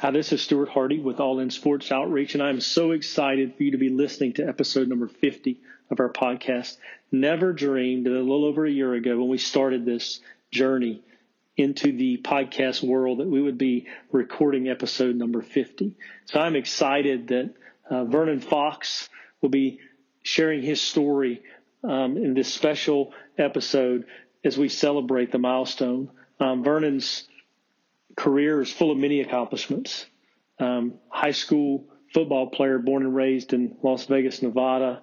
Hi, this is Stuart Hardy with All In Sports Outreach, and I'm so excited for you to be listening to episode number 50 of our podcast. Never dreamed that a little over a year ago when we started this journey into the podcast world that we would be recording episode number 50. So I'm excited that uh, Vernon Fox will be sharing his story um, in this special episode as we celebrate the milestone. Um, Vernon's career is full of many accomplishments. Um, high school football player, born and raised in Las Vegas, Nevada.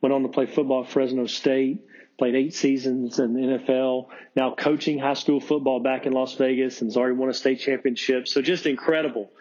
Went on to play football at Fresno State. Played eight seasons in the NFL. Now coaching high school football back in Las Vegas and has already won a state championship. So just incredible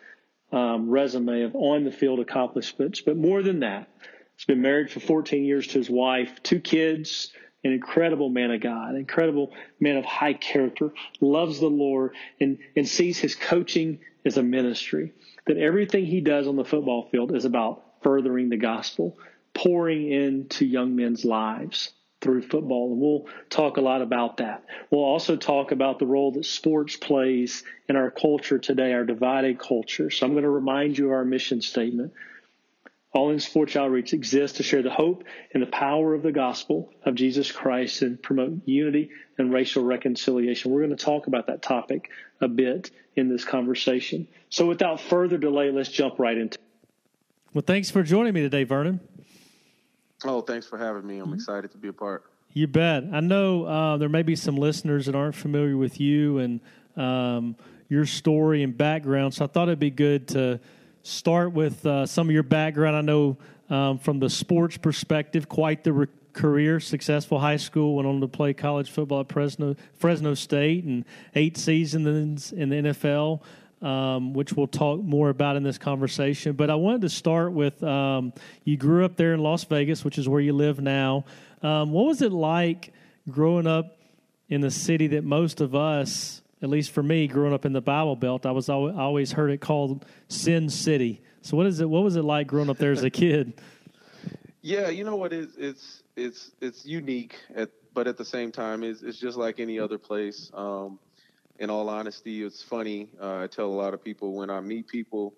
um, resume of on the field accomplishments. But more than that, he's been married for 14 years to his wife, two kids, an incredible man of God, incredible man of high character, loves the Lord, and, and sees his coaching as a ministry. That everything he does on the football field is about furthering the gospel, pouring into young men's lives through football. And we'll talk a lot about that. We'll also talk about the role that sports plays in our culture today, our divided culture. So I'm going to remind you of our mission statement. All in Sports Outreach exists to share the hope and the power of the gospel of Jesus Christ and promote unity and racial reconciliation. We're going to talk about that topic a bit in this conversation. So without further delay, let's jump right into it. Well, thanks for joining me today, Vernon. Oh, thanks for having me. I'm mm-hmm. excited to be a part. You bet. I know uh, there may be some listeners that aren't familiar with you and um, your story and background, so I thought it'd be good to – start with uh, some of your background. I know um, from the sports perspective, quite the re- career, successful high school, went on to play college football at Fresno, Fresno State, and eight seasons in the NFL. Um, which we'll talk more about in this conversation. But I wanted to start with um, you grew up there in Las Vegas, which is where you live now. Um, what was it like growing up in the city that most of us at least for me, growing up in the Bible Belt, I was always, I always heard it called Sin City. So what is it? What was it like growing up there as a kid? yeah, you know what? It's it's it's it's unique, at, but at the same time, it's it's just like any other place. Um, in all honesty, it's funny. Uh, I tell a lot of people when I meet people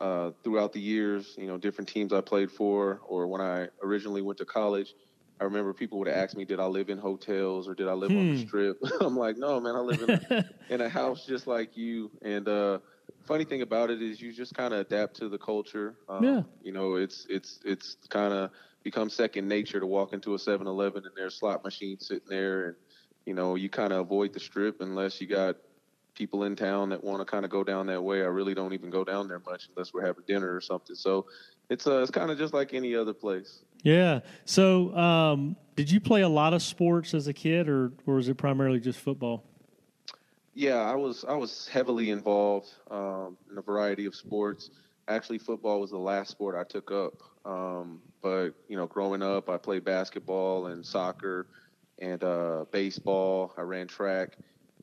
uh, throughout the years, you know, different teams I played for, or when I originally went to college I remember people would ask me, "Did I live in hotels or did I live hmm. on the hmm. strip?" I'm like, "No, man, I live in a, in a house just like you." And uh, funny thing about it is, you just kind of adapt to the culture. Um, yeah. You know, it's it's it's kind of become second nature to walk into a 7-Eleven and there's slot machines sitting there, and you know, you kind of avoid the strip unless you got people in town that want to kind of go down that way. I really don't even go down there much unless we're having dinner or something. So it's uh, it's kind of just like any other place. Yeah. So, um, did you play a lot of sports as a kid, or or was it primarily just football? Yeah, I was I was heavily involved um, in a variety of sports. Actually, football was the last sport I took up. Um, but you know, growing up, I played basketball and soccer and uh, baseball. I ran track,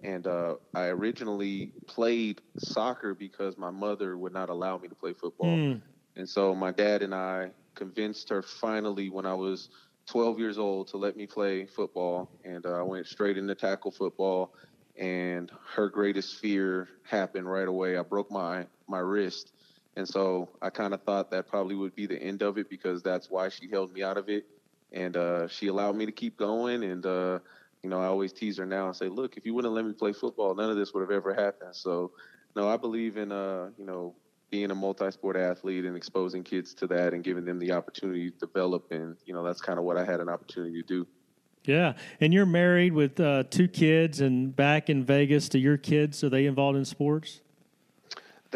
and uh, I originally played soccer because my mother would not allow me to play football. Mm. And so my dad and I convinced her finally when I was 12 years old to let me play football. And uh, I went straight into tackle football. And her greatest fear happened right away. I broke my, my wrist. And so I kind of thought that probably would be the end of it because that's why she held me out of it. And uh, she allowed me to keep going. And, uh, you know, I always tease her now and say, look, if you wouldn't let me play football, none of this would have ever happened. So, no, I believe in, uh, you know, being a multi-sport athlete and exposing kids to that and giving them the opportunity to develop and you know that's kind of what I had an opportunity to do. Yeah, and you're married with uh, two kids, and back in Vegas, to your kids are they involved in sports?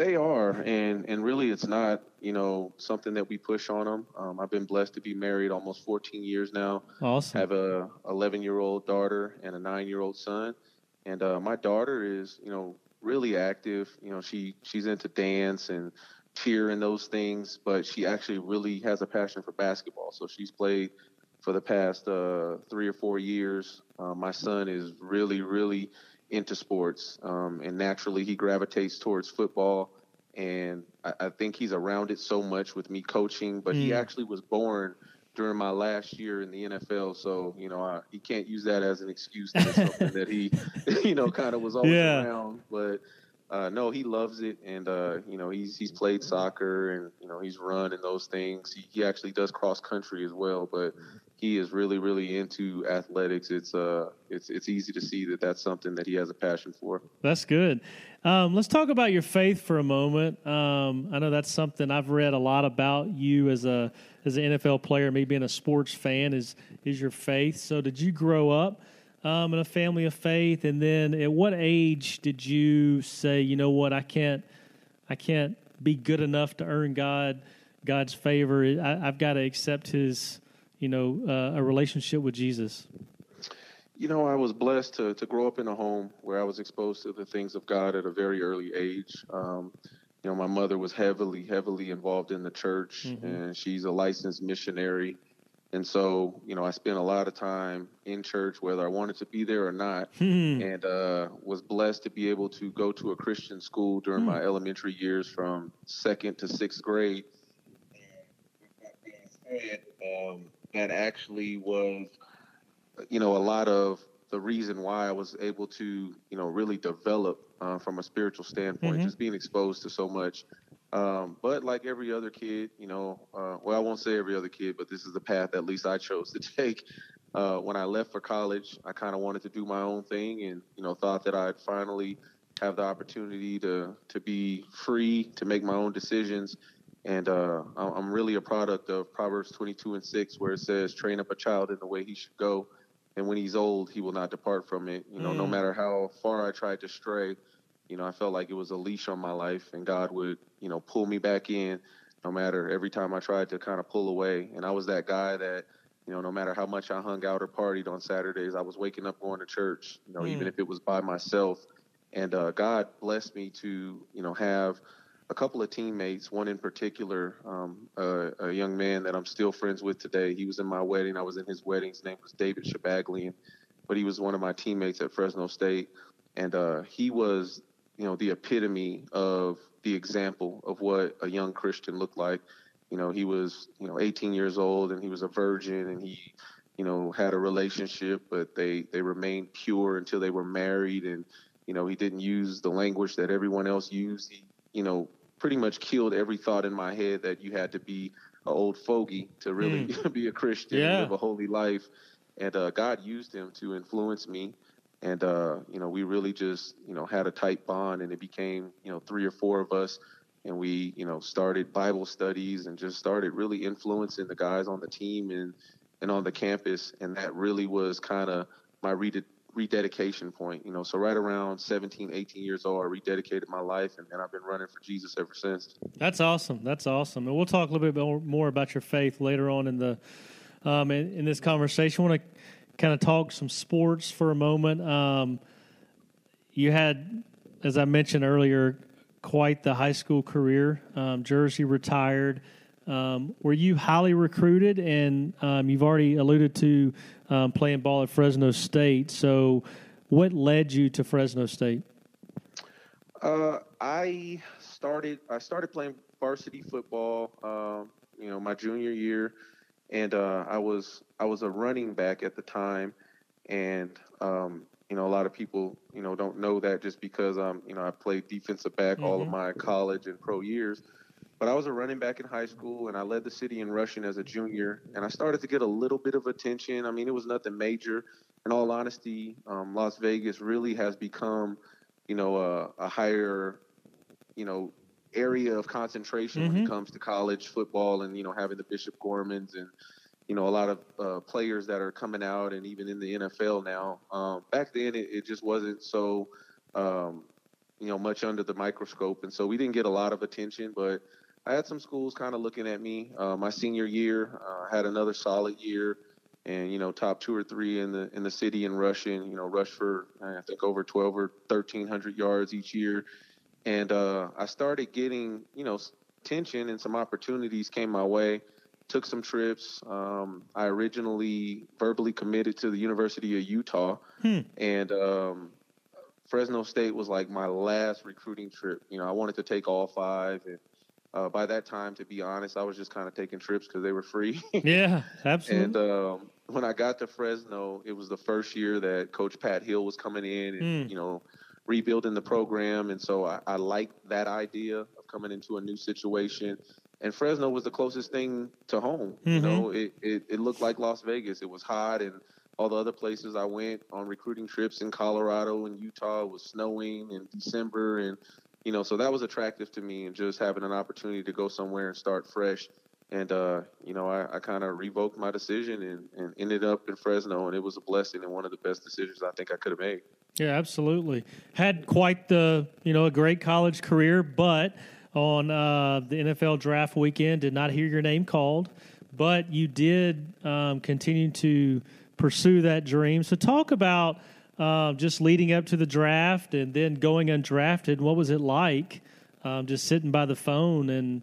They are, and and really, it's not you know something that we push on them. Um, I've been blessed to be married almost 14 years now. Awesome. Have a 11 year old daughter and a nine year old son, and uh, my daughter is you know really active. You know, she she's into dance and cheer and those things, but she actually really has a passion for basketball. So she's played for the past uh, three or four years. Uh, my son is really, really into sports, um, and naturally he gravitates towards football. And I, I, think he's around it so much with me coaching, but mm. he actually was born during my last year in the NFL. So, you know, I, he can't use that as an excuse something that he, you know, kind of was always yeah. around. But uh, no, he loves it, and uh, you know he's he's played soccer and you know he's run and those things. He, he actually does cross country as well, but he is really really into athletics. It's uh it's it's easy to see that that's something that he has a passion for. That's good. Um, let's talk about your faith for a moment. Um, I know that's something I've read a lot about you as a as an NFL player, me being a sports fan is is your faith. So did you grow up? um, in a family of faith? And then at what age did you say, you know what, I can't, I can't be good enough to earn God, God's favor. I, have got to accept His, you know, uh, a relationship with Jesus. You know, I was blessed to to grow up in a home where I was exposed to the things of God at a very early age. Um, you know, my mother was heavily, heavily involved in the church, mm-hmm. and she's a licensed missionary. And so, you know, I spent a lot of time in church, whether I wanted to be there or not, hmm. and uh, was blessed to be able to go to a Christian school during hmm. my elementary years from second to sixth grade. Um, that actually was, you know, a lot of the reason why I was able to, you know, really develop uh, from a spiritual standpoint, mm-hmm. just being exposed to so much um, but like every other kid, you know, uh, well, I won't say every other kid, but this is the path at least I chose to take. Uh, when I left for college, I kind of wanted to do my own thing, and you know, thought that I'd finally have the opportunity to to be free to make my own decisions. And uh, I'm really a product of Proverbs 22 and 6, where it says, "Train up a child in the way he should go, and when he's old, he will not depart from it." You know, mm. no matter how far I tried to stray, you know, I felt like it was a leash on my life, and God would, you know, pull me back in, no matter every time I tried to kind of pull away. And I was that guy that, you know, no matter how much I hung out or partied on Saturdays, I was waking up going to church. You know, mm. even if it was by myself. And uh, God blessed me to, you know, have a couple of teammates. One in particular, um, a, young man that I'm still friends with today. He was in my wedding. I was in his wedding. His name was David Shabaglian, but he was one of my teammates at Fresno State, and uh, he was you know, the epitome of the example of what a young Christian looked like. You know, he was, you know, 18 years old and he was a virgin and he, you know, had a relationship, but they, they remained pure until they were married. And, you know, he didn't use the language that everyone else used. He, you know, pretty much killed every thought in my head that you had to be an old fogey to really mm. be a Christian yeah. and live a holy life. And uh, God used him to influence me and uh, you know we really just you know had a tight bond and it became you know three or four of us and we you know started bible studies and just started really influencing the guys on the team and and on the campus and that really was kind of my red- rededication point you know so right around 17 18 years old i rededicated my life and, and i've been running for jesus ever since that's awesome that's awesome and we'll talk a little bit more about your faith later on in the um, in, in this conversation i want to kind of talk some sports for a moment. Um, you had, as I mentioned earlier, quite the high school career. Um, Jersey retired. Um, were you highly recruited? And um, you've already alluded to um, playing ball at Fresno State. So, what led you to Fresno State? Uh, I started. I started playing varsity football. Um, you know, my junior year and uh, I was I was a running back at the time, and um, you know a lot of people you know don't know that just because um you know I played defensive back mm-hmm. all of mm-hmm. my college and pro years, but I was a running back in high school, and I led the city in rushing as a junior, and I started to get a little bit of attention. I mean, it was nothing major. In all honesty, um, Las Vegas really has become, you know, a, a higher, you know, area of concentration mm-hmm. when it mm-hmm. comes to college football and you know having the Bishop Gormans and you know a lot of uh, players that are coming out and even in the NFL now. Um, back then, it, it, just wasn't so um, you know much under the microscope, and so we didn't get a lot of attention. But I had some schools kind of looking at me. Uh, my senior year, uh, had another solid year. And you know, top two or three in the in the city in rushing. You know, rush for I think over twelve or thirteen hundred yards each year and uh, I started getting you know tension and some opportunities came my way. Took some trips. Um, I originally verbally committed to the University of Utah, hmm. and um, Fresno State was like my last recruiting trip. You know, I wanted to take all five, and uh, by that time, to be honest, I was just kind of taking trips because they were free. yeah, absolutely. And um, when I got to Fresno, it was the first year that Coach Pat Hill was coming in, and mm. you know rebuilding the program, and so I, I liked that idea of coming into a new situation. And Fresno was the closest thing to home. Mm-hmm. You know, it, it, it looked like Las Vegas. It was hot, and all the other places I went on recruiting trips in Colorado and Utah was snowing in December, and you know, so that was attractive to me, and just having an opportunity to go somewhere and start fresh. And uh, you know, I, I kind of revoked my decision and, and ended up in Fresno, and it was a blessing and one of the best decisions I think I could have made. Yeah, absolutely. Had quite the you know a great college career, but on uh, the NFL draft weekend, did not hear your name called, but you did um, continue to pursue that dream. So talk about uh, just leading up to the draft and then going undrafted. What was it like? Um, just sitting by the phone and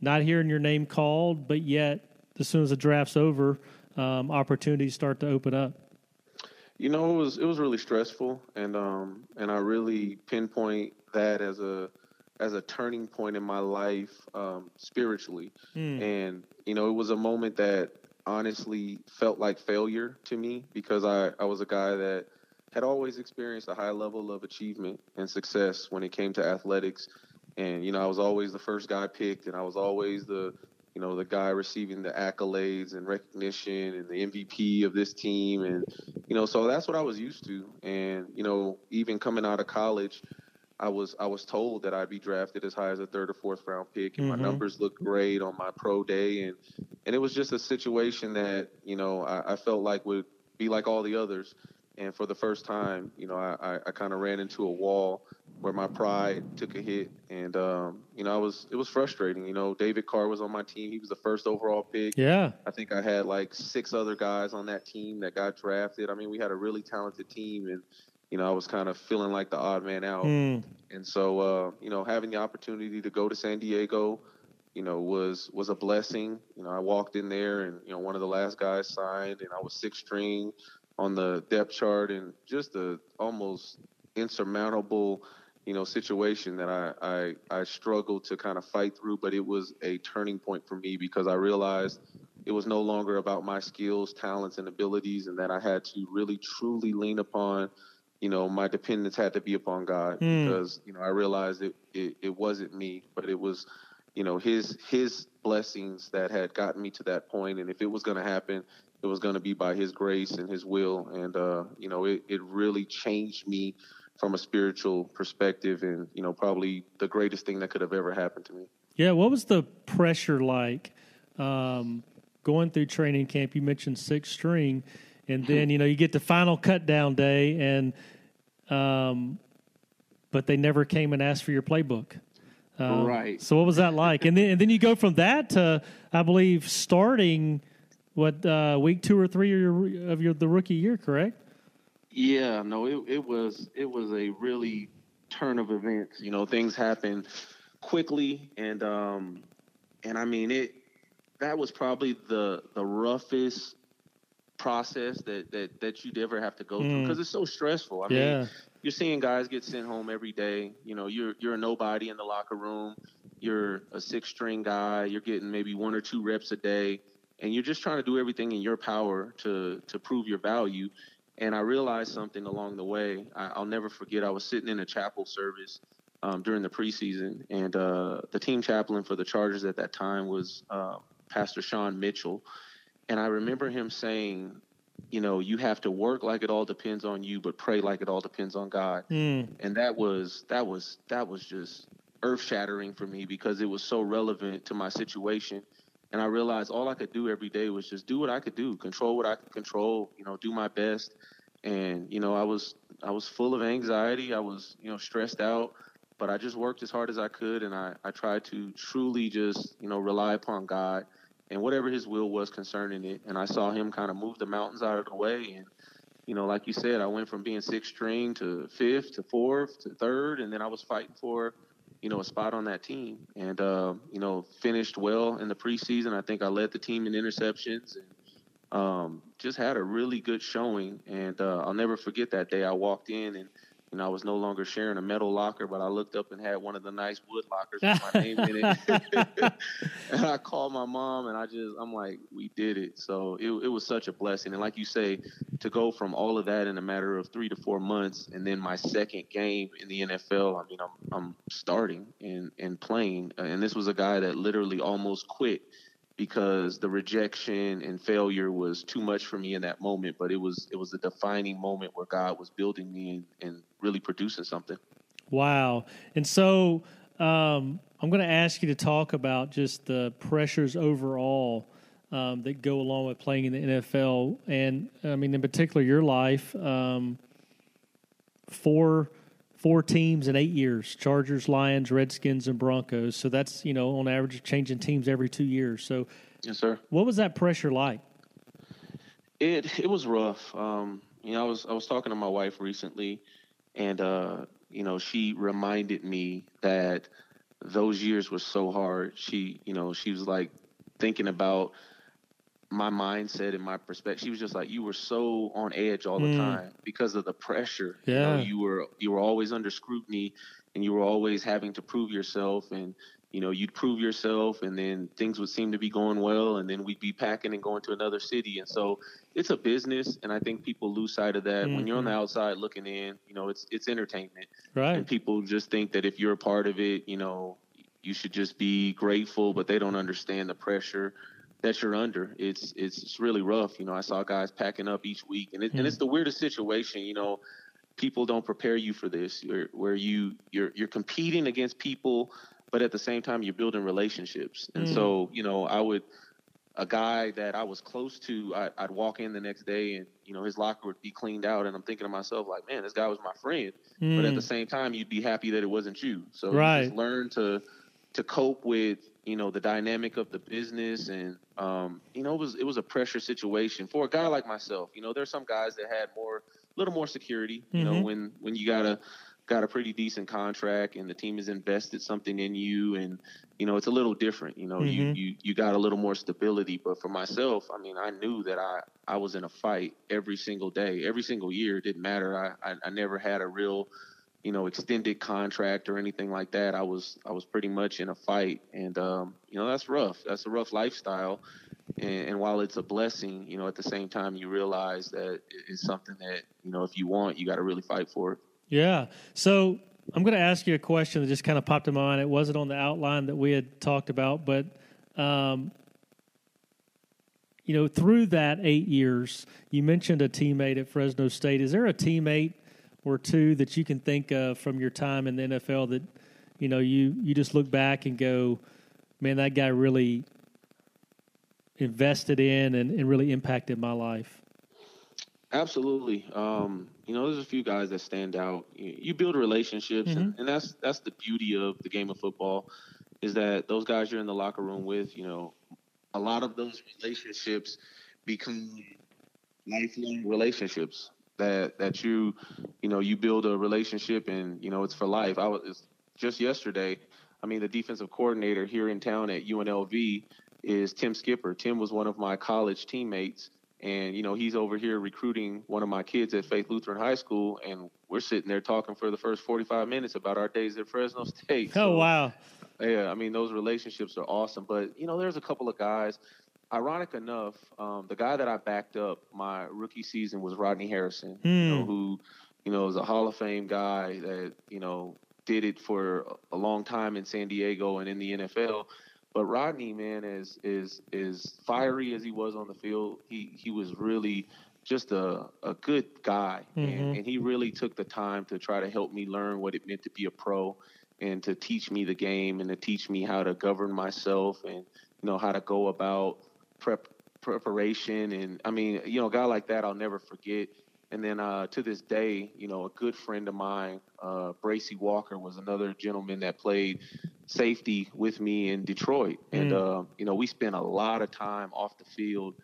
not hearing your name called, but yet as soon as the draft's over, um, opportunities start to open up. You know, it was it was really stressful, and um, and I really pinpoint that as a as a turning point in my life um, spiritually, mm. and you know, it was a moment that honestly felt like failure to me because I I was a guy that had always experienced a high level of achievement and success when it came to athletics, and you know, I was always the first guy picked, and I was always the you know, the guy receiving the accolades and recognition and the MVP of this team. And, you know, so that's what I was used to. And, you know, even coming out of college, I was I was told that I'd be drafted as high as a third or fourth round pick, and mm-hmm. my numbers looked great on my pro day, and and it was just a situation that you know I, I felt like would be like all the others, and for the first time, you know I I, I kind of ran into a wall where my pride took a hit, and um, you know, I was it was frustrating. You know, David Carr was on my team; he was the first overall pick. Yeah, I think I had like six other guys on that team that got drafted. I mean, we had a really talented team, and you know, I was kind of feeling like the odd man out. Mm. And so, uh, you know, having the opportunity to go to San Diego, you know, was was a blessing. You know, I walked in there, and you know, one of the last guys signed, and I was six string on the depth chart, and just a almost insurmountable you know, situation that I, I, I struggled to kind of fight through, but it was a turning point for me because I realized it was no longer about my skills, talents, and abilities, and that I had to really truly lean upon, you know, my dependence had to be upon God mm. because, you know, I realized it, it, it wasn't me, but it was, you know, his his blessings that had gotten me to that point, and if it was going to happen, it was going to be by his grace and his will, and uh, you know, it, it really changed me from a spiritual perspective and you know probably the greatest thing that could have ever happened to me. Yeah what was the pressure like um, going through training camp? You mentioned six string and then you know you get the final cut down day and um, but they never came and asked for your playbook. Um, right. so what was that like? And then and then you go from that to i believe starting what uh, week two or three of your, of your the rookie year correct yeah, no, it it was it was a really turn of events. You know, things happened quickly, and um, and I mean it. That was probably the the roughest process that that that you'd ever have to go through because mm. it's so stressful. I yeah. mean, you're seeing guys get sent home every day. You know, you're you're a nobody in the locker room. You're a six string guy. You're getting maybe one or two reps a day, and you're just trying to do everything in your power to to prove your value. And I realized something along the way. I, will never forget. I was sitting in a chapel service um, during the preseason, and uh, the team chaplain for the Chargers at that time was uh, Pastor Sean Mitchell. And I remember him saying, you know, you have to work like it all depends on you, but pray like it all depends on God. Mm. And that was that was that was just earth shattering for me because it was so relevant to my situation. And I realized all I could do every day was just do what I could do, control what I could control, you know, do my best. And, you know, I was I was full of anxiety. I was, you know, stressed out, but I just worked as hard as I could and I, I tried to truly just, you know, rely upon God and whatever his will was concerning it. And I saw him kind of move the mountains out of the way and you know, like you said, I went from being sixth string to fifth to fourth to third, and then I was fighting for you know, a spot on that team. And, uh, you know, finished well in the preseason. I think I led the team in interceptions and um, just had a really good showing. And uh, I'll never forget that day I walked in and, and I was no longer sharing a metal locker, but I looked up and had one of the nice wood lockers with my name in it. and I called my mom, and I just, I'm like, we did it. So it, it was such a blessing. And like you say, to go from all of that in a matter of three to four months, and then my second game in the NFL, I mean, I'm, I'm starting and, and playing. And this was a guy that literally almost quit because the rejection and failure was too much for me in that moment. But it was it was a defining moment where God was building me and, and really producing something. Wow! And so um, I'm going to ask you to talk about just the pressures overall. Um, that go along with playing in the NFL, and I mean, in particular, your life. Um, four four teams in eight years Chargers, Lions, Redskins, and Broncos. So that's, you know, on average, changing teams every two years. So, yes, sir. What was that pressure like? It it was rough. Um, you know, I was I was talking to my wife recently, and uh, you know, she reminded me that those years were so hard. She, you know, she was like thinking about my mindset and my perspective. She was just like, you were so on edge all the mm. time because of the pressure. Yeah. You, know, you were you were always under scrutiny, and you were always having to prove yourself. And you know, you'd prove yourself, and then things would seem to be going well, and then we'd be packing and going to another city. And so it's a business, and I think people lose sight of that mm-hmm. when you're on the mm-hmm. outside looking in. You know, it's it's entertainment, right? And people just think that if you're a part of it, you know, you should just be grateful, but they don't understand the pressure that you're under. It's it's it's really rough. You know, I saw guys packing up each week, and it, mm. and it's hmm. the weirdest situation. You know, people don't prepare you for this, where, where you you're you're competing against people, but at the same time you're building relationships. And mm. so, you know, I would a guy that I was close to, I, would walk in the next day and, you know, his locker would be cleaned out. And I'm thinking to myself, like, man, this guy was my friend. Mm. But at the hmm. same time, you'd be happy that it wasn't you. So right. you just learn to, to cope with you know the dynamic of the business and um, you know it was it was a pressure situation for a guy like myself you know there's some guys that had more a little more security you mm-hmm. know when when you got a got a pretty decent contract and the team has invested something in you and you know it's a little different you know mm-hmm. you, you you got a little more stability but for myself i mean i knew that i i was in a fight every single day every single year it didn't matter i i, I never had a real you know, extended contract or anything like that. I was I was pretty much in a fight, and um, you know that's rough. That's a rough lifestyle, and, and, while it's a blessing, you know, at the same time you realize that it's something that you know if you want, you got to really fight for it. Yeah. So I'm going to ask you a question that just kind of popped in my mind. It wasn't on the outline that we had talked about, but um, you know, through that eight years, you mentioned a teammate at Fresno State. Is there a teammate? Or two that you can think of from your time in the NFL that you know you you just look back and go, man, that guy really invested in and, and really impacted my life? Absolutely. Um, you know, there's a few guys that stand out. You, you build relationships, mm-hmm. and, and, that's that's the beauty of the game of football, is that those guys you're in the locker room with, you know, a lot of those relationships become lifelong relationships that that you you know you build a relationship and you know it's for life. I was just yesterday. I mean, the defensive coordinator here in town at UNLV is Tim Skipper. Tim was one of my college teammates, and you know he's over here recruiting one of my kids at Faith Lutheran High School, and we're sitting there talking for the first 45 minutes about our days at Fresno State. Oh so, wow! Yeah, I mean those relationships are awesome, but you know there's a couple of guys ironic enough, um, the guy that I backed up my rookie season was Rodney Harrison, you know, hmm. who, you know, is a Hall of Fame guy that, you know, did it for a long time in San Diego and in the NFL. But Rodney, man, is is is fiery as he was on the field. He he was really just a, a good guy, mm-hmm. and, and he really took the time to try to help me learn what it meant to be a pro, and to teach me the game, and to teach me how to govern myself, and you know how to go about prep preparation and I mean, you know, a guy like that I'll never forget. And then uh, to this day, you know, a good friend of mine, uh, Bracy Walker, was another gentleman that played safety with me in Detroit. And, mm. uh, you know, we spent a lot of time off the field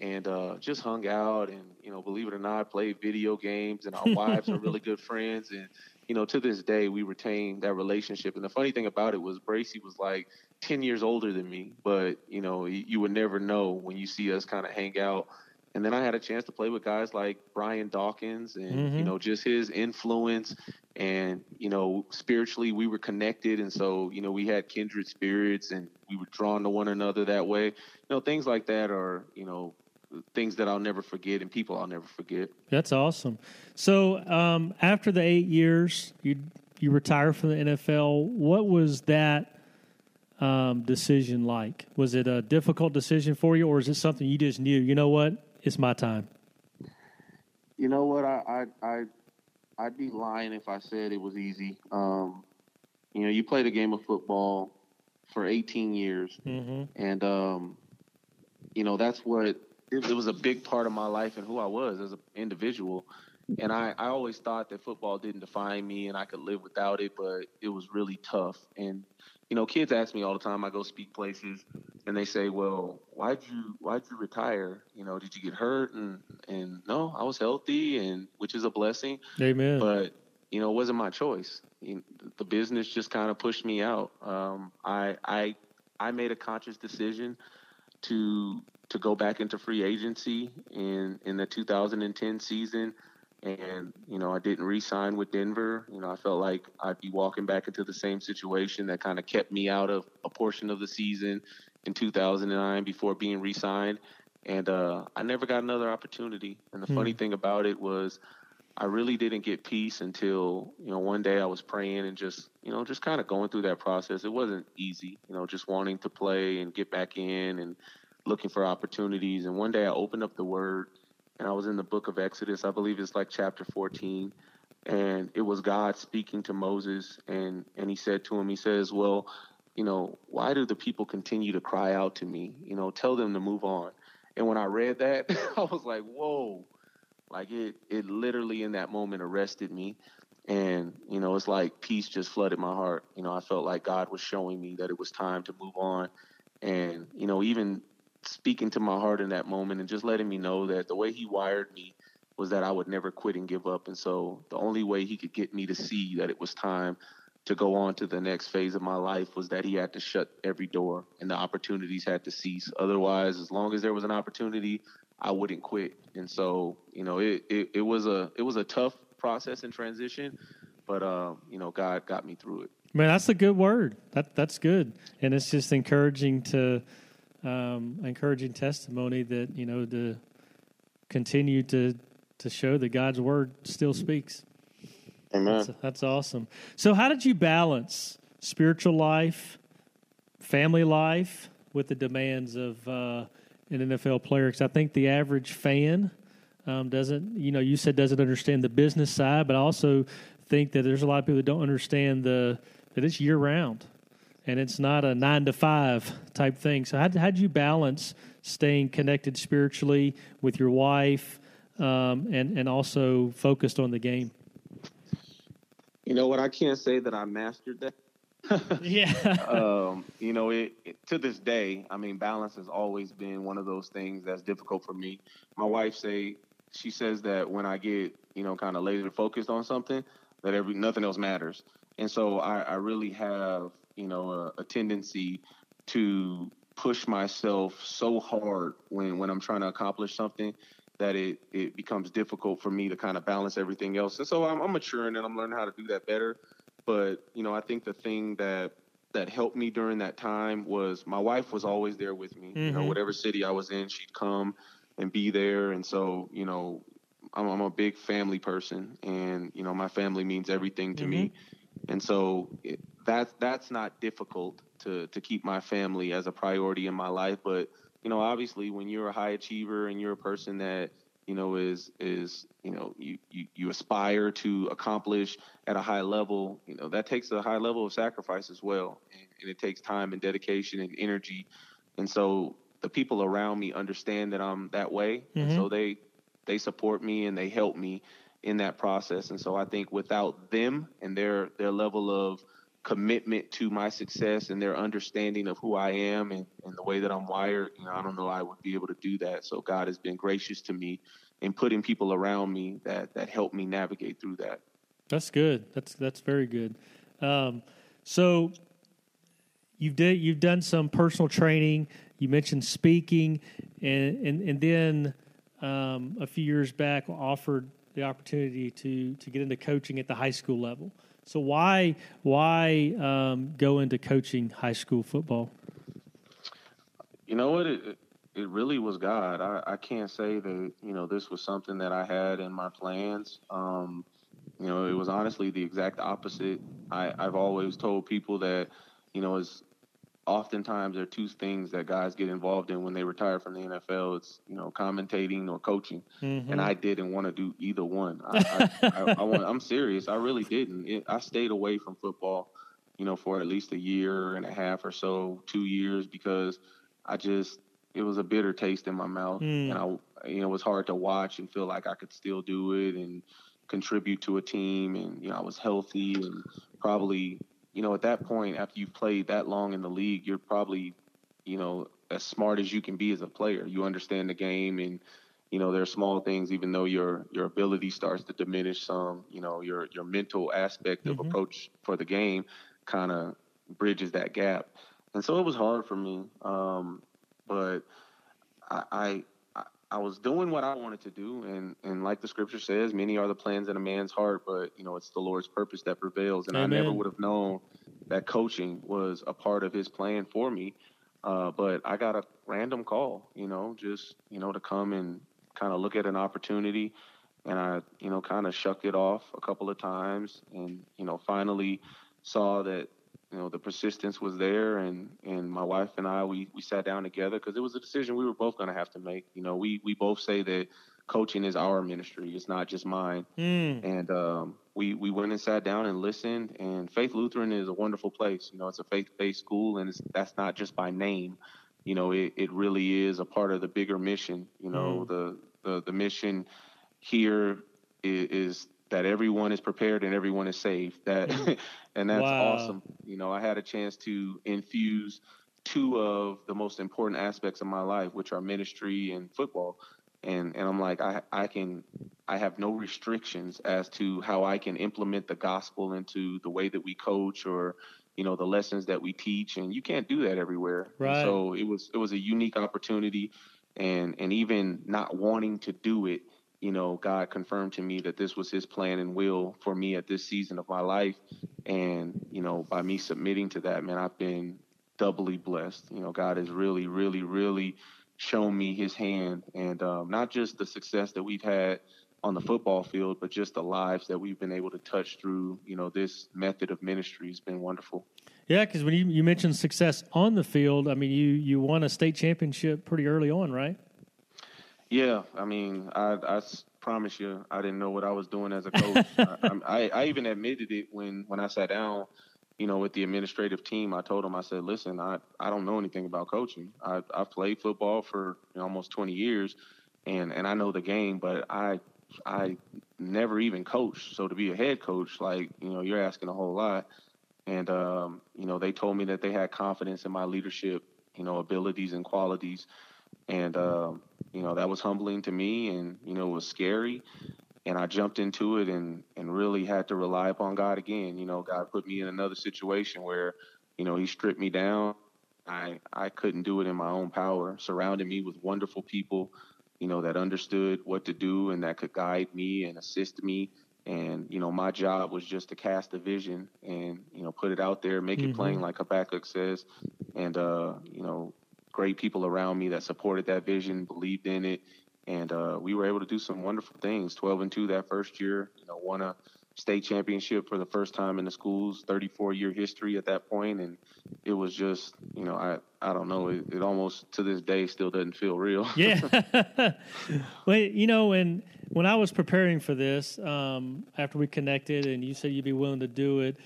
and uh, just hung out and, you know, believe it or not, played video games. And our wives are really good friends. And, you know, to this day, we retain that relationship. And the funny thing about it was Bracy was like, 10 years older than me, but you know, you, you would never know when you see us kind of hang out and then I had a chance to play with guys like Brian Dawkins and Mhm. you know just his influence and you know spiritually we were connected and so you know we had kindred spirits and we were drawn to one another that way. You know things like that are you know things that I'll never forget and people I'll never forget. That's awesome. So um, after the eight years, you you retired from the NFL. What was that um, decision like? Was it a difficult decision for you, or is it something you just knew? You know what? It's my time. You know what? I I, I I'd be lying if I said it was easy. Um, you know, you played a game of football for 18 years, Mm-hmm. and um, you know that's what it, it was a big part of my life and who I was as an individual. And I, I always thought that football didn't define me and I could live without it, but it was really tough. And you know, kids ask me all the time. I go speak places, and they say, "Well, why'd you why'd you retire? You know, did you get hurt?" And and no, I was healthy, and which is a blessing. Amen. But you know, it wasn't my choice. You the business just kind of pushed me out. Um, I I I made a conscious decision to to go back into free agency in in the 2010 season. And you know, I didn't re-sign with Denver. You know, I felt like I'd be walking back into the same situation that kind of kept me out of a portion of the season in 2009 before being re-signed. And uh, I never got another opportunity. And the Hmm. funny thing about it was, I really didn't get peace until you know one day I was praying and just you know just kind of going through that process. It wasn't easy, you know, just wanting to play and get back in and looking for opportunities. And one day I opened up the Word, and I was in the Book of Exodus. I believe it's like chapter 14, and it was God speaking to Moses, and and He said to him, He says, "Well, you know, why do the people continue to cry out to me? You know, tell them to move on." And when I read that, I was like, "Whoa." Like it, it literally in that moment arrested me. And, you know, it's like peace just flooded my heart. You know, I felt like God was showing me that it was time to move on. And, you know, even speaking to my heart in that moment and just letting me know that the way He wired me was that I would never quit and give up. And so the only way He could get me to see that it was time to go on to the next phase of my life was that He had to shut every door and the opportunities had to cease. Otherwise, as long as there was an opportunity, I wouldn't quit. And so, you know, it, it, it was a it was a tough process and transition, but um, you know, God got me through it. Man, that's a good word. That that's good, and it's just encouraging to um, encouraging testimony that you know to continue to to show that God's word still speaks. Amen. That's, that's awesome. So, how did you balance spiritual life, family life, with the demands of uh, an NFL player? Because I think the average fan um, doesn't, you know, you said doesn't understand the business side, but I also think that there's a lot of people that don't understand the that it's year round and it's not a nine to five type thing. So, how how'd you balance staying connected spiritually with your wife um, and and also focused on the game? You know what? I can't say that I mastered that. Yeah. um, you know, it, it to this day, I mean, balance has always been one of those things that's difficult for me. My wife say she says that when I get, you know, kind of laser focused on something, that every nothing else matters. And so I, I really have, you know, a, a tendency to push myself so hard when when I'm trying to accomplish something that it it becomes difficult for me to kind of balance everything else. And so I'm, I'm maturing and I'm learning how to do that better. But you know, I think the thing that that helped me during that time was my wife was always there with me. You know, Mhm. whatever city I was in, she'd come and be there. And so, you know, I'm, I'm a big family person, and you know, my family means everything to me. And so it, that's that's not difficult to to keep my family as a priority in my life. But you know, obviously, when you're a high achiever and you're a person that you know is is you know you, you you aspire to accomplish at a high level you know that takes a high level of sacrifice as well and, and it takes time and dedication and energy and so the people around me understand that i'm that way and Mhm. so they they support me and they help me in that process and so i think without them and their their level of commitment to my success and their understanding of who I am and, and the way that I'm wired, you know, I don't know I would be able to do that. So God has been gracious to me in putting people around me that that help me navigate through that. That's good. That's that's very good. Um, so you've did you've done some personal training. You mentioned speaking, and and and then um, a few years back offered the opportunity to to get into coaching at the high school level. So why why um, go into coaching high school football? You know what? It, it really was God. I, I can't say that you know this was something that I had in my plans. Um, you know, it was honestly the exact opposite. I, I've always told people that you know as oftentimes there are two things that guys get involved in when they retire from the NFL. It's you know commentating or coaching, mm-hmm. and I didn't want to do either one. I, I, I, I want, I'm serious. I really didn't. It, I stayed away from football, you know, for at least a year and a half or so, two years, because I just it was a bitter taste in my mouth, mm. and I you know it was hard to watch and feel like I could still do it and contribute to a team, and you know I was healthy and probably you know, at that point, after you've played that long in the league, you're probably, you know, as smart as you can be as a player. You understand the game, and you know there are small things. Even though your your ability starts to diminish some, you know, your your mental aspect of mm-hmm. approach for the game kind of bridges that gap. And so it was hard for me, um, but I, I I was doing what I wanted to do, and and like the scripture says, many are the plans in a man's heart, but you know it's the Lord's purpose that prevails. And Amen. I never would have known that coaching was a part of His plan for me. Uh, but I got a random call, you know, just you know to come and kind of look at an opportunity, and I you know kind of shucked it off a couple of times, and you know finally saw that you know the persistence was there and and my wife and I we we sat down together because it was a decision we were both going to have to make. You know we we both say that coaching is our ministry it's not just mine. Mm. and um, we we went and sat down and listened and Faith Lutheran is a wonderful place. You know it's a faith-based school and that's not just by name. You know it, it really is a part of the bigger mission. You know mm. the, the the mission here is, is that everyone is prepared and everyone is saved. That mm-hmm. and that's wow. awesome. You know, I had a chance to infuse two of the most important aspects of my life, which are ministry and football. And and I'm like, I I can I have no restrictions as to how I can implement the gospel into the way that we coach or you know the lessons that we teach and you can't do that everywhere right. And so it was it was a unique opportunity and and even not wanting to do it you know, God confirmed to me that this was his plan and will for me at this season of my life. And, you know, by me submitting to that, man, I've been doubly blessed. You know, God has really, really, really shown me his hand and um, not just the success that we've had on the football field, but just the lives that we've been able to touch through, you know, this method of ministry has been wonderful. Yeah, because when you, you mentioned success on the field, I mean, you, you won a state championship pretty early on, right? Yeah, I mean, I, I promise you, I didn't know what I was doing as a coach. I, I, I even admitted it when when I sat down, you know, with the administrative team. I told them, I said, listen, I I don't know anything about coaching. I I've played football for you know, almost 20 years, and and I know the game, but I I never even coached. So to be a head coach, like you know, you're asking a whole lot. And um, you know, they told me that they had confidence in my leadership, you know, abilities and qualities and um, you know that was humbling to me, and you know it was scary. And I jumped into it and and really had to rely upon God again. You know, God put me in another situation where, you know, He stripped me down. I I couldn't do it in my own power. Surrounded me with wonderful people, you know, that understood what to do and that could guide me and assist me. And you know, my job was just to cast a vision and you know put it out there, make mm-hmm. it plain, like Habakkuk says, and uh, you know great people around me that supported that vision, believed in it, and uh, we were able to do some wonderful things. 12 and two that first year, you know, won a state championship for the first time in the school's 34 year history at that point, and it was just, you know, I I don't know, it, it almost to this day still doesn't feel real. yeah. well, you know, and when I was preparing for this, um, after we connected, and you said you'd be willing to do it.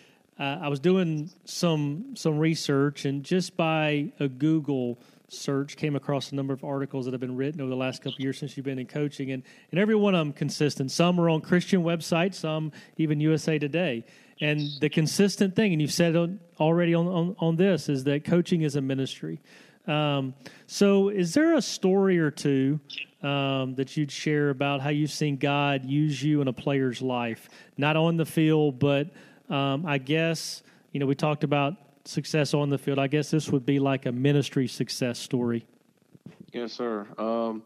Uh, I was doing some some research, and just by a Google search came across a number of articles that have been written over the last couple years since you've been in coaching, and, and every one of them consistent. Some are on Christian websites, some even USA Today. And the consistent thing, and you've said it already on, on, on this, is that coaching is a ministry. Um, so, is there a story or two um, that you'd share about how you've seen God use you in a player's life, not on the field, but um, I guess you know we talked about success on the field. I guess this would be like a ministry success story. Yes, sir. Um,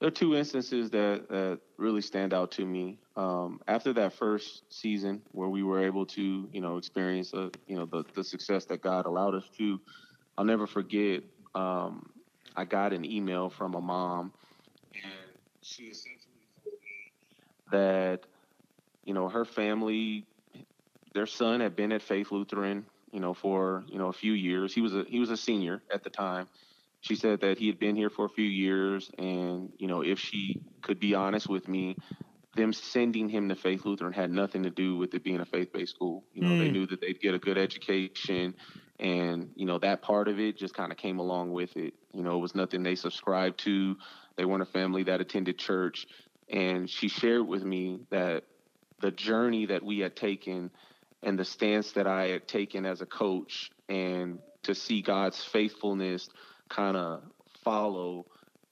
there are two instances that, that really stand out to me. Um, after that first season, where we were able to, you know, experience, a, you know, the, the success that God allowed us to, I'll never forget. Um, I got an email from a mom, and she essentially told me that, you know, her family, their son had been at Faith Lutheran, you know, for you know a few years. He was a he was a senior at the time. She said that he had been here for a few years and you know if she could be honest with me them sending him to faith lutheran had nothing to do with it being a faith-based school. You know mm. they knew that they'd get a good education and you know that part of it just kind of came along with it. You know it was nothing they subscribed to. They weren't a family that attended church. And she shared with me that the journey that we had taken and the stance that i had taken as a coach and to see god's faithfulness kind of follow,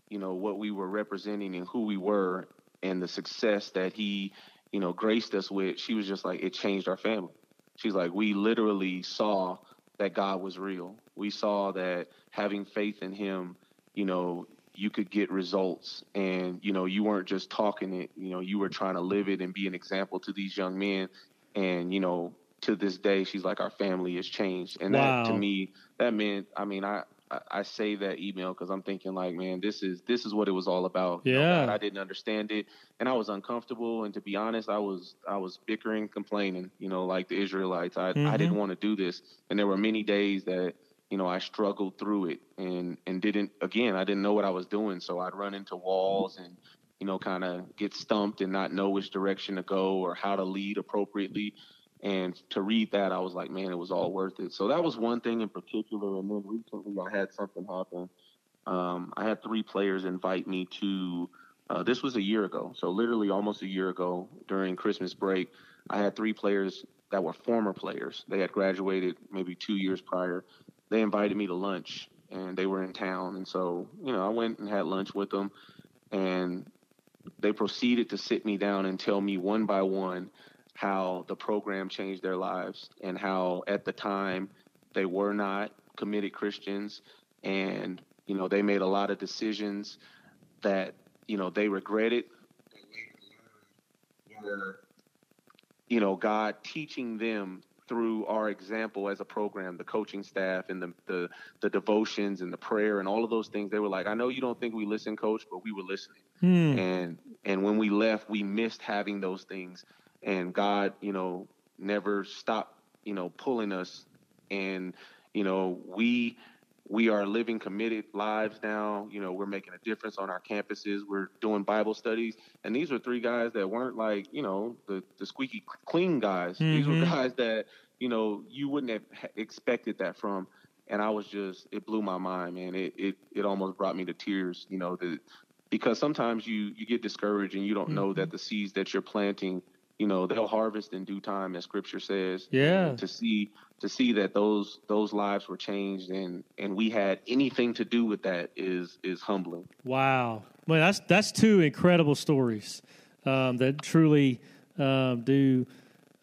you know, what we were representing and who we were and the success that he, you know, graced us with, she was just like, it changed our family. She's like, we literally saw that God was real. We saw that having faith in him, you know, you could get results and, you know, you weren't just talking it, you know, you were trying to live it and be an example to these young men. And, you know, to this day, she's like, our family has changed. And wow. that to me, that meant, I mean, I, I, say that email because I'm thinking like, man, this is this is what it was all about. Yeah, you know, God, I didn't understand it, and I was uncomfortable. And to be honest, I was I was bickering, complaining. You know, like the Israelites, I mm-hmm. I didn't want to do this, and there were many days that you know I struggled through it, and and didn't again I didn't know what I was doing, so I'd run into walls and you know kind of get stumped and not know which direction to go or how to lead appropriately. And to read that, I was like, man, it was all worth it. So that was one thing in particular. And then recently, I had something happen. Um, I had three players invite me to. Uh, this was a year ago, so literally almost a year ago during Christmas break. I had three players that were former players. They had graduated maybe two years prior. They invited me to lunch, and they were in town, and so you know I went and had lunch with them, and they proceeded to sit me down and tell me one by one how the program changed their lives and how at the time they were not committed Christians. And you know they made a lot of decisions that you know they regretted. You know God teaching them through our example as a program, the coaching staff and the, the the devotions and the prayer and all of those things, they were like, I know you don't think we listen, coach, but we were listening. Hmm. And and when we left, we missed having those things and God, you know, never stopped, you know, pulling us. And, you know, we we are living committed lives now. You know, we're making a difference on our campuses. We're doing Bible studies. And these are three guys that weren't like, you know, the, the squeaky clean guys. Mm-hmm. These were mm-hmm. guys that, you know, you wouldn't have expected that from. And I was just, it blew my mind, man. It, it, it almost brought me to tears, you know, the, because sometimes you, you get discouraged and you don't mm-hmm. know that the seeds that you're planting – you know they'll harvest in due time as scripture says yeah. to see to see that those those lives were changed and and we had anything to do with that is is humbling. Wow. Well that's that's two incredible stories um, that truly um, do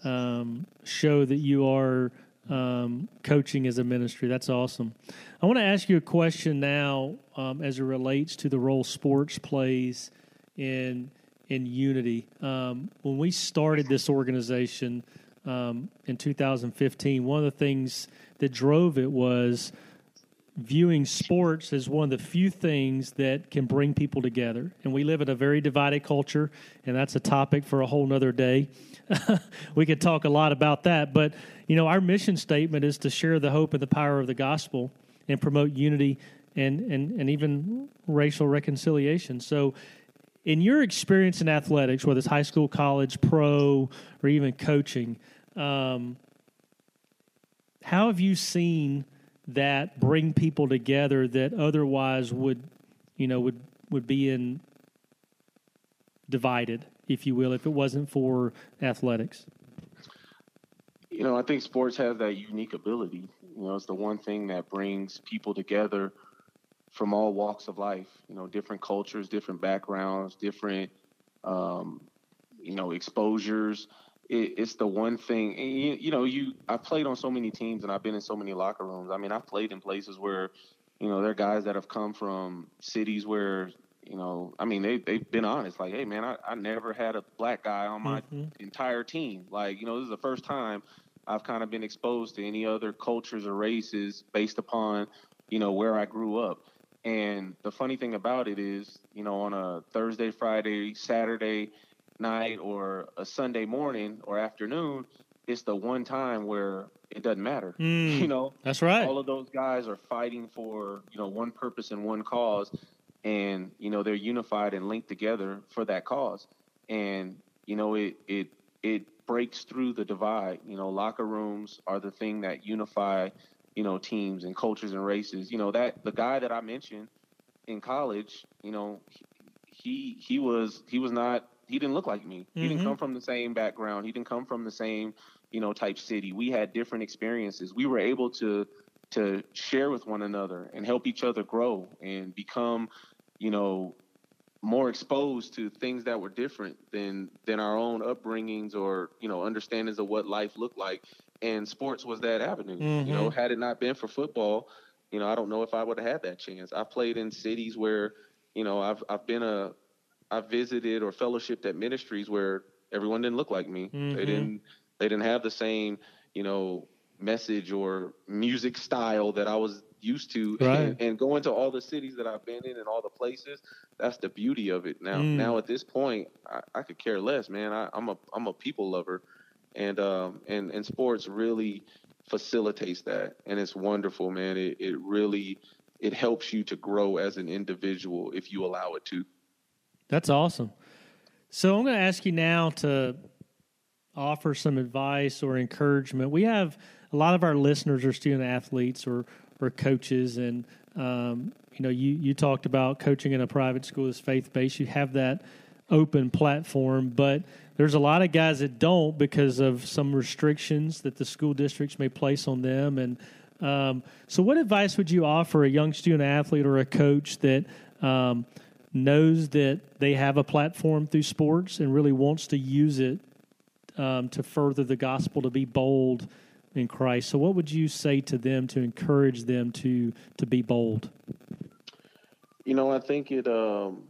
um, show that you are um, coaching as a ministry that's awesome i want to ask you a question now um, as it relates to the role sports plays in in unity. Um, when we started this organization um, in 2015, one of the things that drove it was viewing sports as one of the few things that can bring people together. And we live in a very divided culture, and that's a topic for a whole nother day. we could talk a lot about that, but you know, our mission statement is to share the hope and the power of the gospel and promote unity and, and, and even racial reconciliation. So in your experience in athletics, whether it's high school, college, pro, or even coaching, um, how have you seen that bring people together that otherwise would, you know, would would be in divided, if you will, if it wasn't for athletics? You know, I think sports has that unique ability. You know, it's the one thing that brings people together from all walks of life, you know, different cultures, different backgrounds, different, um, you know, exposures. It, it's the one thing, you, you, know, you, I've played on so many teams and I've been in so many locker rooms. I mean, I've played in places where, you know, there are guys that have come from cities where, you know, I mean, they they've been honest. Like, hey, man, I, I never had a black guy on my mm-hmm. entire team. Like, you know, this is the first time I've kind of been exposed to any other cultures or races based upon, you know, where I grew up. And the funny thing about it is, you know, on a Thursday, Friday, Saturday night, or a Sunday morning or afternoon, it's the one time where it doesn't matter. Mm, you know, that's right. All of those guys are fighting for you know one purpose and one cause, and you know they're unified and linked together for that cause. And you know it it it breaks through the divide. You know locker rooms are the thing that unify you know teams and cultures and races. You know that the guy that i mentioned in college you know he he was he was not he didn't look like me. Mm-hmm. he didn't mm-hmm. come from the same background. He didn't come from the same you know type city. We had different experiences. We were able to to share with one another and help each other grow and become you know, more exposed to things that were different than than our own upbringings or you know understandings of what life looked like and sports was that avenue mm-hmm. you know mm-hmm. had it not been for football you know i don't know if i would have had that chance i played in cities where you know i've i've been a i've visited or fellowshipped at ministries where everyone didn't look like me mm-hmm. they didn't they didn't have the same you know message or music style that i was used to right. and, and, going to all the cities that I've been in and all the places. That's the beauty of it. Now, mm. now at this point, I, I, could care less, man. I, am a I'm a people lover, and um and and sports really facilitates that, and it's wonderful, man. It it really it helps you to grow as an individual if you allow it to. That's awesome. So I'm going to ask you now to offer some advice or encouragement. We have a lot of our listeners are student athletes or or coaches. And um, you know, you you talked about coaching in a private school is faith based. You have that open platform, but there's a lot of guys that don't because of some restrictions that the school districts may place on them. And um, so, what advice would you offer a young student athlete or a coach that um, knows that they have a platform through sports and really wants to use it um, to further the gospel, to be bold? In Christ. So, what would you say to them to encourage them to to be bold? You know, I think it. Um,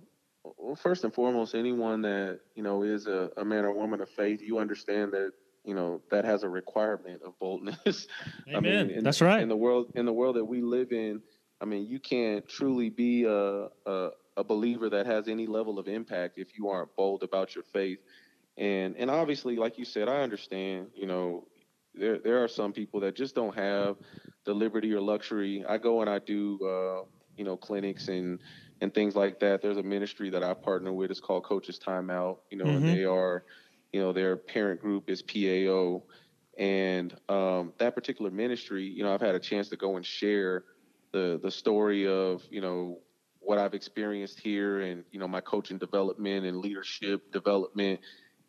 well, first and foremost, anyone that you know is a, a man or woman of faith, you understand that you know that has a requirement of boldness. Amen. I mean, in, That's right. In the world, in the world that we live in, I mean, you can't truly be a, a a believer that has any level of impact if you aren't bold about your faith. And and obviously, like you said, I understand. You know, there there are some people that just don't have the liberty or luxury. I go and I do uh, you know clinics and and things like that. There's a ministry that I partner with. It's called Coaches Timeout. You know, mm-hmm. and they are you know their parent group is PAO, and um, that particular ministry. You know, I've had a chance to go and share the the story of you know what I've experienced here and you know my coaching development and leadership development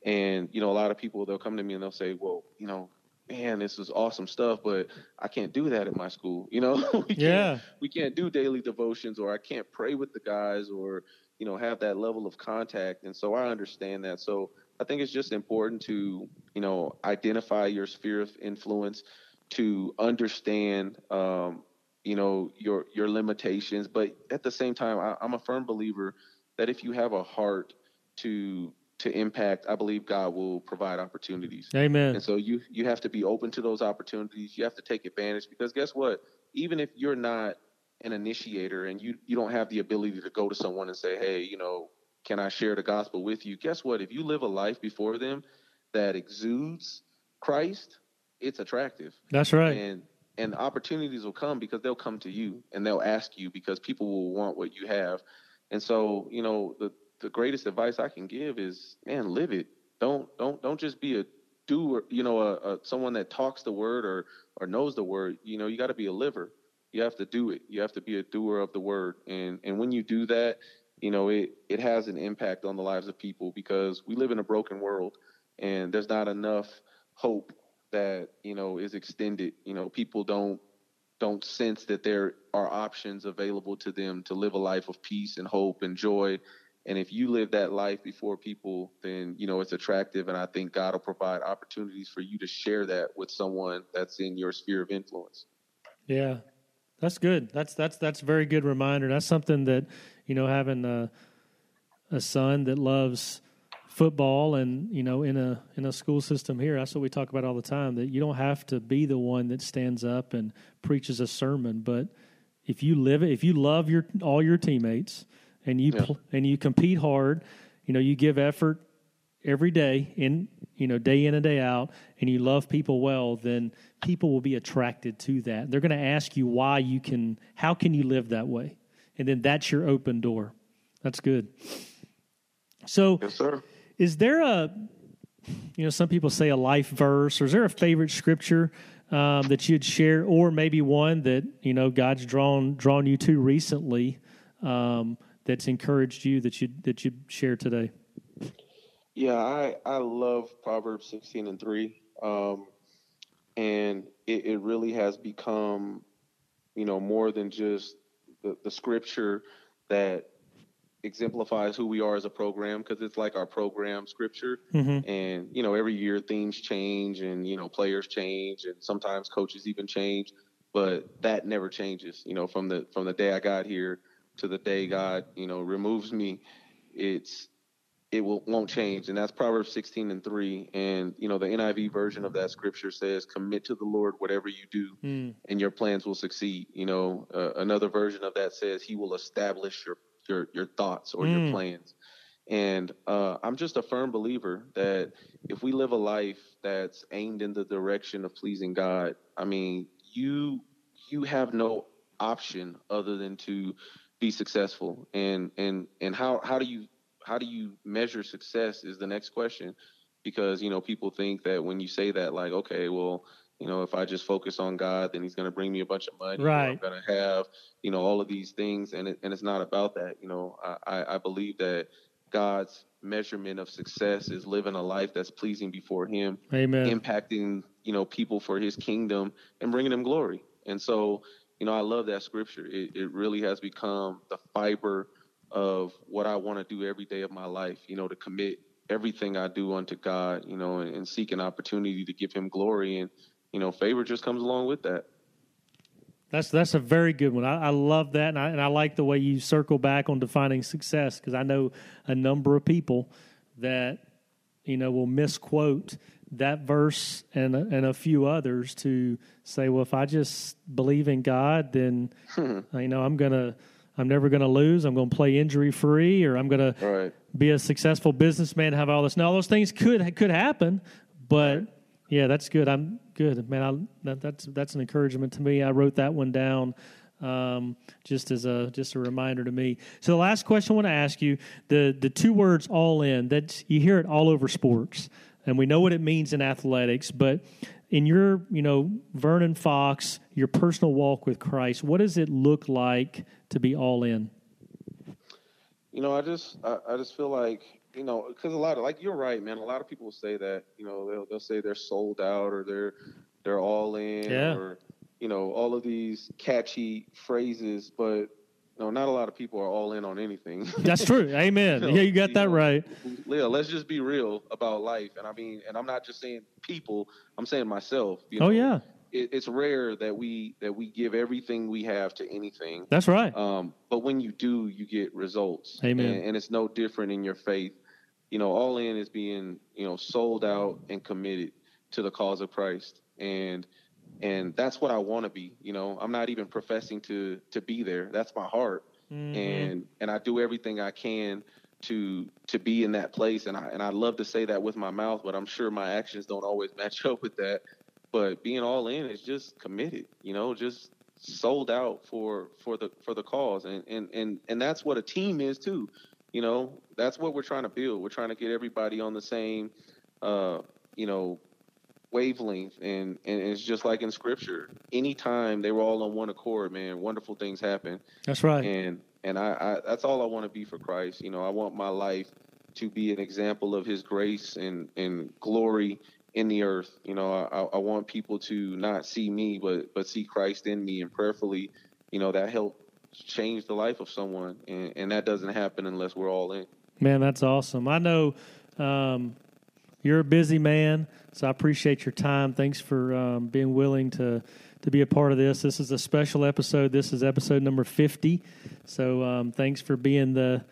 and you know a lot of people they'll come to me and they'll say well you know man, this is awesome stuff, but I can't do that at my school. You know, we yeah, can't, we can't do daily devotions, or I can't pray with the guys, or you know, have that level of contact. And so I understand that. So I think it's just important to you know identify your sphere of influence, to understand. Um, you know your your limitations, but at the same time, I, I'm a firm believer that if you have a heart to to impact, I believe God will provide opportunities. Amen. And so you you have to be open to those opportunities. You have to take advantage because guess what? Even if you're not an initiator and you you don't have the ability to go to someone and say, "Hey, you know, can I share the gospel with you?" Guess what? If you live a life before them that exudes Christ, it's attractive. That's right. And and opportunities will come because they'll come to you and they'll ask you because people will want what you have. And so, you know, the the greatest advice I can give is, man, live it. Don't don't don't just be a doer. You know, a, a someone that talks the word or or knows the word. You know, you got to be a liver. You have to do it. You have to be a doer of the word. And and when you do that, you know, it it has an impact on the lives of people because we live in a broken world, and there's not enough hope that you know is extended. You know, people don't don't sense that there are options available to them to live a life of peace and hope and joy and if you live that life before people, then you know it's attractive, and I think God will provide opportunities for you to share that with someone that's in your sphere of influence. Yeah, that's good. That's that's that's a very good reminder. That's something that you know having uh, a son that loves football and you know in a in a school system here that's what we talk about all the time that you don't have to be the one that stands up and preaches a sermon but if you live it if you love your all your teammates and you yeah. and you compete hard you know you give effort every day in you know day in and day out and you love people well then people will be attracted to that. They're going to ask you why you can how can you live that way? And then that's your open door. That's good. So yes sir. is there a you know some people say a life verse or is there a favorite scripture um, that you'd share or maybe one that you know god's drawn drawn you to recently? Um, that's encouraged you that you that you share today yeah, I I love Proverbs sixteen and three, um, and it, it really has become, you know, more than just the, the scripture that exemplifies who we are as a program because it's like our program scripture mm-hmm. and you know every year themes change and you know players change and sometimes coaches even change but that never changes you know from the from the day i got here to the day god you know removes me it's it will, won't change. And that's Proverbs 16 and 3. And, you know, the NIV version of that scripture says, commit to the Lord whatever you do, mm. and your plans will succeed. You know, uh, another version of that says, he will establish your, your, your thoughts or mm. your plans. And uh, I'm just a firm believer that if we live a life that's aimed in the direction of pleasing God, I mean, you you have no option other than to be successful. And and and how how do you how do you measure success is the next question. Because you know people think that when you say that like okay well you know if i just focus on god then he's going to bring me a bunch of money right i'm going to have you know all of these things. And it, and it's not about that you know. I i believe that god's measurement of success is living a life that's pleasing before him amen. impacting you know people for his kingdom and bringing them glory. And so you know i love that scripture it, it really has become the fiber of what I want to do every day of my life, you know, to commit everything I do unto God, you know, and, and seek an opportunity to give him glory. And, you know, favor just comes along with that. That's that's a very good one. I, I love that, and I, and I like the way you circle back on defining success because I know a number of people that you know will misquote that verse and and a few others to say, well, if I just believe in God, then hmm. uh, you know I'm gonna I'm never to lose. I'm to play injury free, or I'm going to be a successful businessman. Have all this. Now, all those things could could happen, but right. yeah, that's good. I'm good, man. I, that, that's that's an encouragement to me. I wrote that one down um, just as a just a reminder to me. So the last question I want to ask you the the two words all in that you hear it all over sports, and we know what it means in athletics, but in your you know Vernon Fox, your personal walk with Christ, what does it look like to be all in? You know, I just I, I just feel like you know because a lot of like you're right, man. A lot of people say that you know they'll they'll say they're sold out or they're they're all in yeah. or you know all of these catchy phrases, but no, not a lot of people are all in on anything. That's true. Amen. you know, yeah, you got you that know, right. Yeah, let's just be real about life. And I mean, and I'm not just saying people, I'm saying myself. You oh, know, oh yeah it, it's rare that we that we give everything we have to anything. That's right. Um, but when you do, you get results. Amen. And, and it's no different in your faith. You know, all in is being you know sold out and committed to the cause of Christ, and and that's what I want to be. You know, I'm not even professing to to be there. That's my heart, mm-hmm. and and I do everything I can to to be in that place and I and I love to say that with my mouth but I'm sure my actions don't always match up with that but being all in is just committed, you know, just sold out for for the for the cause, and and and and that's what a team is too. You know, that's what we're trying to build. We're trying to get everybody on the same, uh, you know, wavelength, and and it's just like in Scripture. Anytime they were all on one accord, man, wonderful things happen. That's right. And and I, I that's all I want to be for Christ. You know, I want my life to be an example of His grace and and glory in the earth. You know, I, I want people to not see me, but but see Christ in me, and prayerfully, you know, that help change the life of someone, and, and that doesn't happen unless we're all in. Man, that's awesome. I know um, you're a busy man, so I appreciate your time. Thanks for um, being willing to to be a part of this. This is a special episode. This is episode number fifty. So um, thanks for being the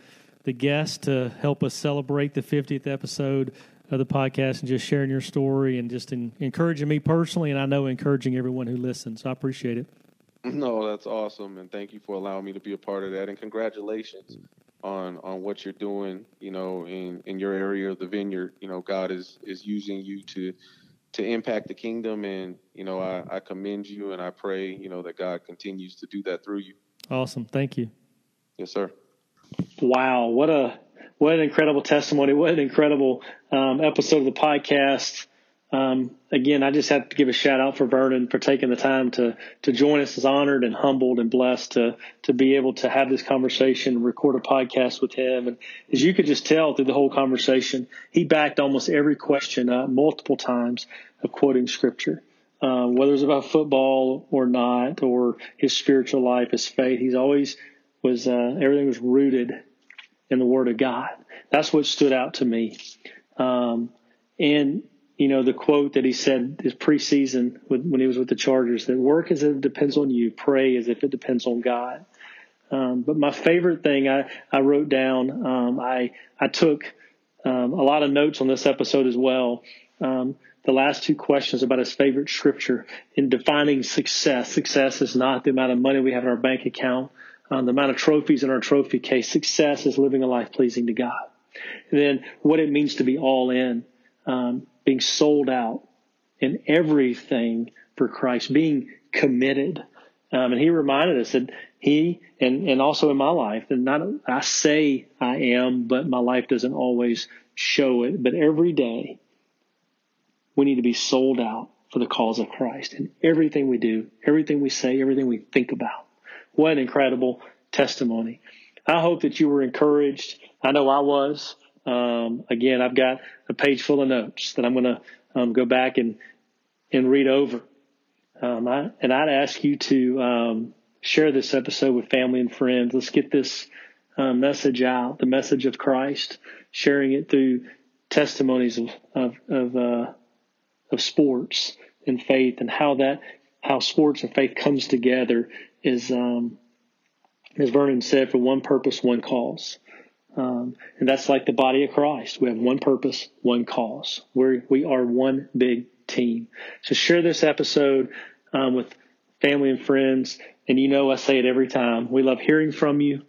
the guests to help us celebrate the 50th episode of the podcast and just sharing your story and just in, encouraging me personally, and I know encouraging everyone who listens. So I appreciate it. No, that's awesome, and thank you for allowing me to be a part of that. And congratulations on on what you're doing. You know, in in your area of the vineyard. You know, God is is using you to to impact the kingdom, and you know, I, I commend you, and I pray, you know, that God continues to do that through you. Awesome, thank you. Yes, sir. Wow, what a what an incredible testimony! What an incredible um, episode of the podcast. Um, again, I just have to give a shout out for Vernon for taking the time to to join us. Is honored and humbled and blessed to to be able to have this conversation, record a podcast with him. And as you could just tell through the whole conversation, he backed almost every question multiple times of quoting scripture. Uh, whether it's about football or not, or his spiritual life, his faith, he's always was uh, everything was rooted in the Word of God. That's what stood out to me. Um, and you know the quote that he said his preseason when he was with the Chargers that work as if it depends on you, pray as if it depends on God. Um, but my favorite thing I, I wrote down, um, I I took um, a lot of notes on this episode as well. Um, the last two questions about his favorite scripture in defining success. Success is not the amount of money we have in our bank account, um, the amount of trophies in our trophy case. Success is living a life pleasing to God. And then what it means to be all in, um, being sold out in everything for Christ, being committed. Um, and he reminded us that he, and, and also in my life, and not, I say I am, but my life doesn't always show it. But every day, we need to be sold out for the cause of Christ in everything we do, everything we say, everything we think about. What an incredible testimony. I hope that you were encouraged. I know I was. Um, again, I've got a page full of notes that I'm going to um, go back and and read over. Um, I, and I'd ask you to um, share this episode with family and friends. Let's get this uh, message out, the message of Christ, sharing it through testimonies of of, of uh, of sports and faith and how that how sports and faith comes together is um, as Vernon said for one purpose one cause um, and that's like the body of Christ we have one purpose one cause we we are one big team so share this episode um, with family and friends and you know I say it every time we love hearing from you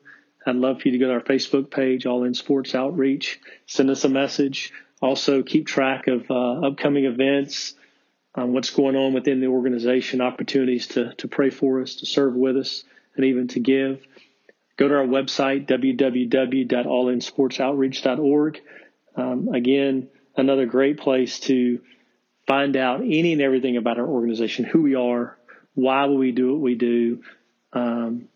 I'd love for you to go to our Facebook page, All In Sports Outreach. Send us a message. Also, keep track of uh, upcoming events, um, what's going on within the organization, opportunities to, to pray for us, to serve with us, and even to give. Go to our website, www.allinsportsoutreach.org. Um, again, another great place to find out any and everything about our organization, who we are, why we do what we do. Um,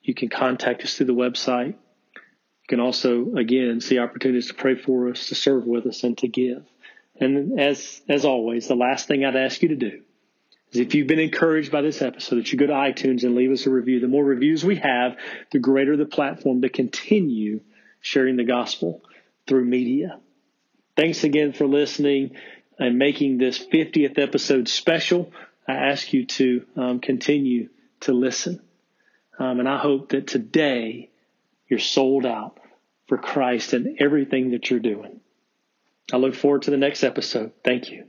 you can contact us through the website. You can also, again, see opportunities to pray for us, to serve with us, and to give. And as as always, the last thing I'd ask you to do is if you've been encouraged by this episode, that you go to iTunes and leave us a review. The more reviews we have, the greater the platform to continue sharing the gospel through media. Thanks again for listening and making this 50th episode special. I ask you to um, continue to listen. Um, and I hope that today you're sold out for Christ and everything that you're doing. I look forward to the next episode. Thank you.